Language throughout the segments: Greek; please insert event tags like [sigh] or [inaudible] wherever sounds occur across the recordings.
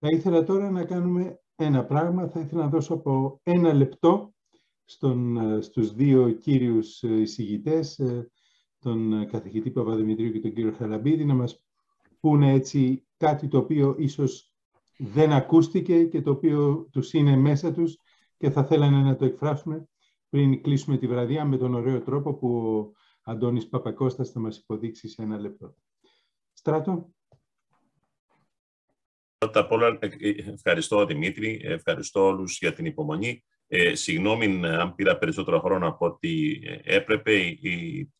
Θα ήθελα τώρα να κάνουμε ένα πράγμα. Θα ήθελα να δώσω από ένα λεπτό στον, ε, στους δύο κύριους ε, εισηγητές, ε, τον καθηγητή Παπαδημητρίου και τον κύριο Χαραμπίδη, να μας πούνε έτσι κάτι το οποίο ίσως δεν ακούστηκε και το οποίο τους είναι μέσα τους και θα θέλανε να το εκφράσουμε πριν κλείσουμε τη βραδιά με τον ωραίο τρόπο που ο Αντώνης Παπακώστας θα μας υποδείξει σε ένα λεπτό. Στράτο. Πρώτα απ' όλα ευχαριστώ Δημήτρη, ευχαριστώ όλους για την υπομονή. Ε, συγγνώμη αν πήρα περισσότερο χρόνο από ό,τι έπρεπε.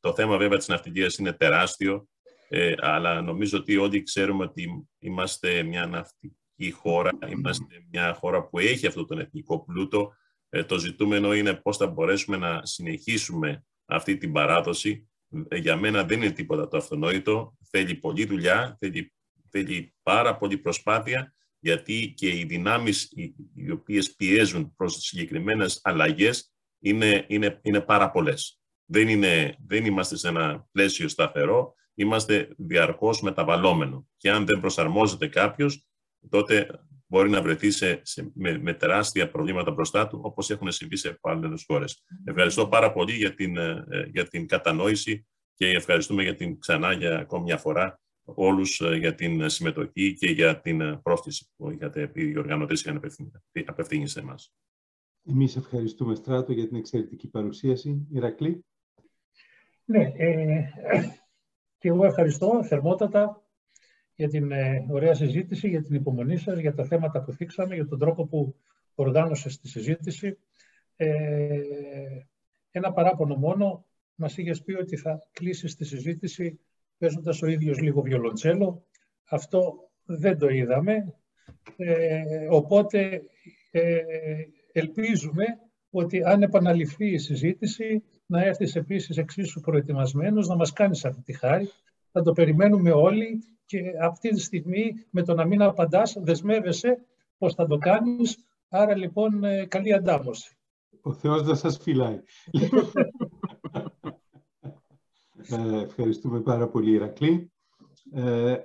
το θέμα βέβαια της ναυτιλίας είναι τεράστιο, ε, αλλά νομίζω ότι όλοι ξέρουμε ότι είμαστε μια ναυτική χώρα, είμαστε μια χώρα που έχει αυτό τον εθνικό πλούτο. Ε, το ζητούμενο είναι πώς θα μπορέσουμε να συνεχίσουμε αυτή την παράδοση. Ε, για μένα δεν είναι τίποτα το αυτονόητο. Θέλει πολλή δουλειά, θέλει, θέλει πάρα πολλή προσπάθεια γιατί και οι δυνάμεις οι οποίες πιέζουν προς συγκεκριμένες αλλαγές είναι, είναι, είναι πάρα πολλές. Δεν, είναι, δεν είμαστε σε ένα πλαίσιο σταθερό, είμαστε διαρκώς μεταβαλλόμενο. Και αν δεν προσαρμόζεται κάποιος, τότε μπορεί να βρεθεί σε, με, με, τεράστια προβλήματα μπροστά του, όπως έχουν συμβεί σε άλλες χώρες. Ευχαριστώ πάρα πολύ για την, ε, για την κατανόηση και ευχαριστούμε για την, ξανά για ακόμη μια φορά όλους ε, για την συμμετοχή και για την ε, πρόθεση που είχατε οι οργανωτές είχαν απευθύνει σε εμάς. Εμείς ευχαριστούμε Στράτο για την εξαιρετική παρουσίαση. Ηρακλή. Ναι, ε, και εγώ ευχαριστώ θερμότατα για την ε, ωραία συζήτηση, για την υπομονή σας, για τα θέματα που θίξαμε, για τον τρόπο που οργάνωσες τη συζήτηση. Ε, ένα παράπονο μόνο, μας είχες πει ότι θα κλείσεις τη συζήτηση παίζοντας ο ίδιος λίγο βιολοντσέλο. Αυτό δεν το είδαμε. Ε, οπότε ε, ελπίζουμε ότι αν επαναληφθεί η συζήτηση να έρθεις επίσης εξίσου προετοιμασμένος να μας κάνεις αυτή τη χάρη. Θα το περιμένουμε όλοι και αυτή τη στιγμή με το να μην απαντάς δεσμεύεσαι πως θα το κάνεις. Άρα λοιπόν ε, καλή αντάμωση. Ο Θεός δεν σας φυλάει. [laughs] Ε, ευχαριστούμε πάρα πολύ, Ηρακλή. Ε,